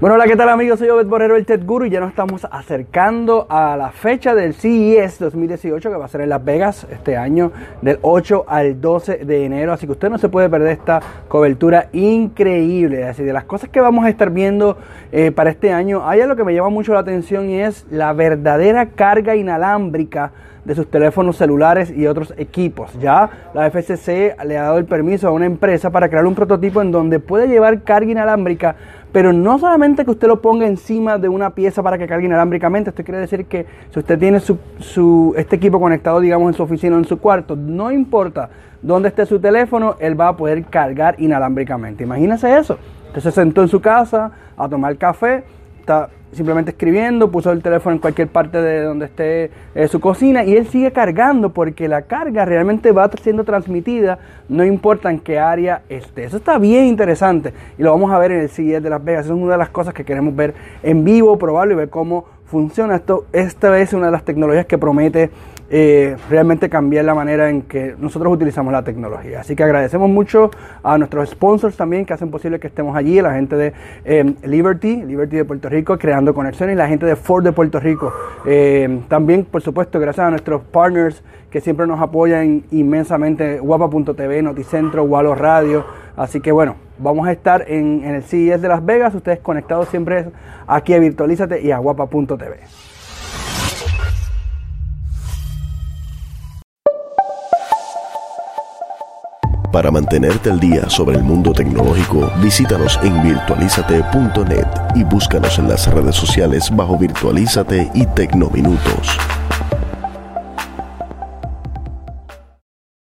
Bueno, hola, ¿qué tal amigos? Soy Obed Borrero, el Ted Guru, y ya nos estamos acercando a la fecha del CES 2018 que va a ser en Las Vegas este año del 8 al 12 de enero, así que usted no se puede perder esta cobertura increíble. Así de las cosas que vamos a estar viendo eh, para este año, hay algo que me llama mucho la atención y es la verdadera carga inalámbrica de sus teléfonos celulares y otros equipos. Ya la FCC le ha dado el permiso a una empresa para crear un prototipo en donde puede llevar carga inalámbrica pero no solamente que usted lo ponga encima de una pieza para que cargue inalámbricamente, esto quiere decir que si usted tiene su, este equipo conectado, digamos, en su oficina o en su cuarto, no importa dónde esté su teléfono, él va a poder cargar inalámbricamente. Imagínese eso. Usted se sentó en su casa a tomar café, está simplemente escribiendo, puso el teléfono en cualquier parte de donde esté eh, su cocina y él sigue cargando porque la carga realmente va siendo transmitida, no importa en qué área esté. Eso está bien interesante y lo vamos a ver en el CES de Las Vegas. Es una de las cosas que queremos ver en vivo, probarlo y ver cómo funciona esto. Esta es una de las tecnologías que promete eh, realmente cambiar la manera en que nosotros utilizamos la tecnología. Así que agradecemos mucho a nuestros sponsors también que hacen posible que estemos allí, la gente de eh, Liberty, Liberty de Puerto Rico, creando conexiones, la gente de Ford de Puerto Rico. Eh, también, por supuesto, gracias a nuestros partners que siempre nos apoyan inmensamente, guapa.tv, Noticentro, Walo Radio. Así que bueno, vamos a estar en, el CES de Las Vegas, ustedes conectados siempre aquí a Virtualízate y a guapa.tv. Para mantenerte al día sobre el mundo tecnológico, visítanos en virtualizate.net y búscanos en las redes sociales bajo Virtualízate y Tecnominutos.